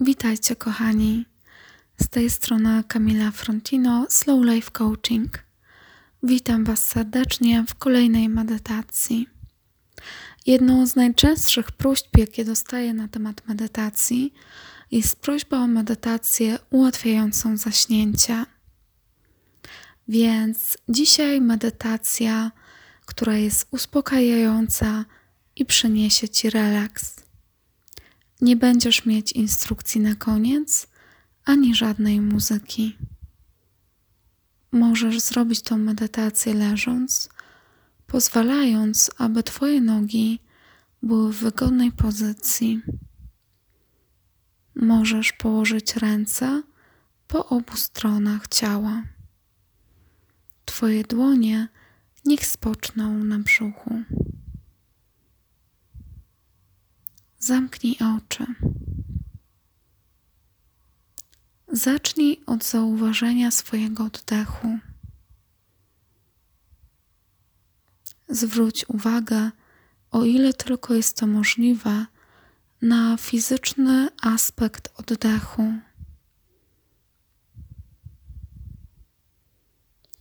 Witajcie, kochani. Z tej strony Kamila Frontino, Slow Life Coaching. Witam Was serdecznie w kolejnej medytacji. Jedną z najczęstszych próśb, jakie dostaję na temat medytacji, jest prośba o medytację ułatwiającą zaśnięcie. Więc dzisiaj medytacja, która jest uspokajająca i przyniesie Ci relaks. Nie będziesz mieć instrukcji na koniec ani żadnej muzyki. Możesz zrobić tą medytację leżąc, pozwalając, aby Twoje nogi były w wygodnej pozycji. Możesz położyć ręce po obu stronach ciała. Twoje dłonie niech spoczną na brzuchu. Zamknij oczy. Zacznij od zauważenia swojego oddechu. Zwróć uwagę, o ile tylko jest to możliwe, na fizyczny aspekt oddechu.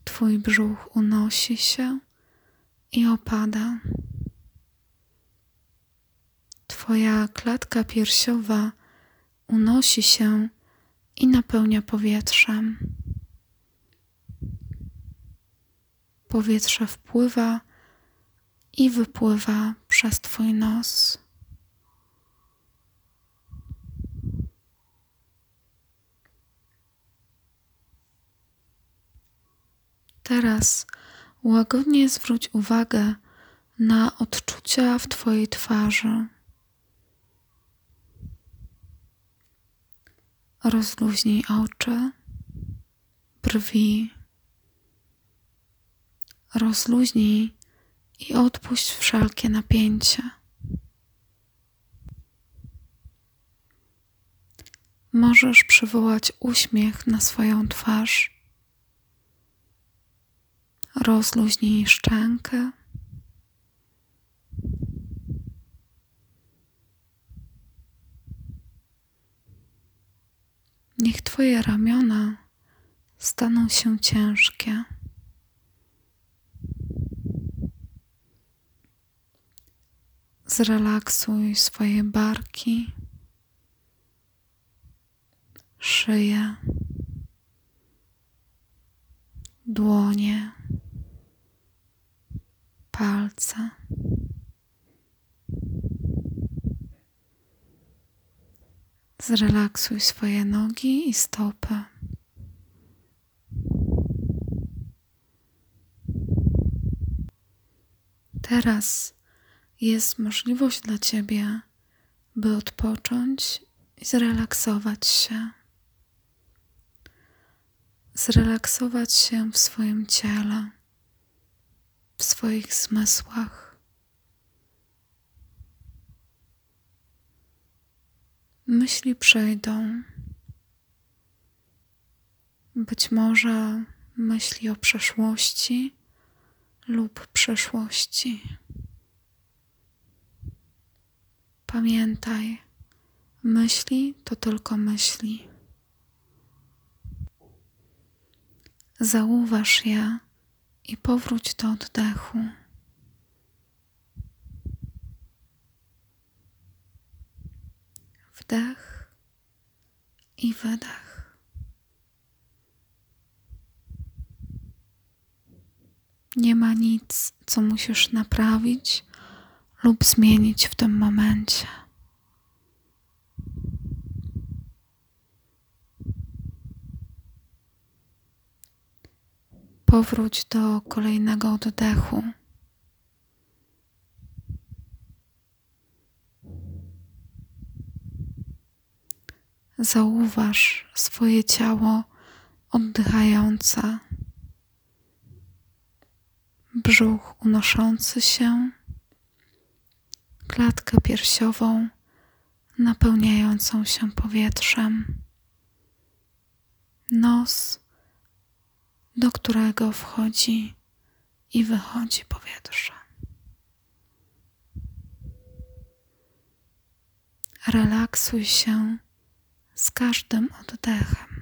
Twój brzuch unosi się i opada. Twoja klatka piersiowa unosi się i napełnia powietrzem. Powietrze wpływa i wypływa przez Twój nos. Teraz łagodnie zwróć uwagę na odczucia w Twojej twarzy. Rozluźnij oczy, brwi. Rozluźnij i odpuść wszelkie napięcie. Możesz przywołać uśmiech na swoją twarz. Rozluźnij szczękę. Niech Twoje ramiona staną się ciężkie. Zrelaksuj swoje barki, szyję, dłonie, palce. Zrelaksuj swoje nogi i stopy. Teraz jest możliwość dla Ciebie, by odpocząć i zrelaksować się. Zrelaksować się w swoim ciele, w swoich zmysłach. Myśli przejdą. Być może myśli o przeszłości lub przeszłości. Pamiętaj, myśli to tylko myśli. Zauważ je i powróć do oddechu. Wdech i wydech. Nie ma nic, co musisz naprawić lub zmienić w tym momencie. Powróć do kolejnego oddechu. Zauważ swoje ciało oddychające, brzuch unoszący się, klatkę piersiową napełniającą się powietrzem, nos, do którego wchodzi i wychodzi powietrze. Relaksuj się z każdym oddechem.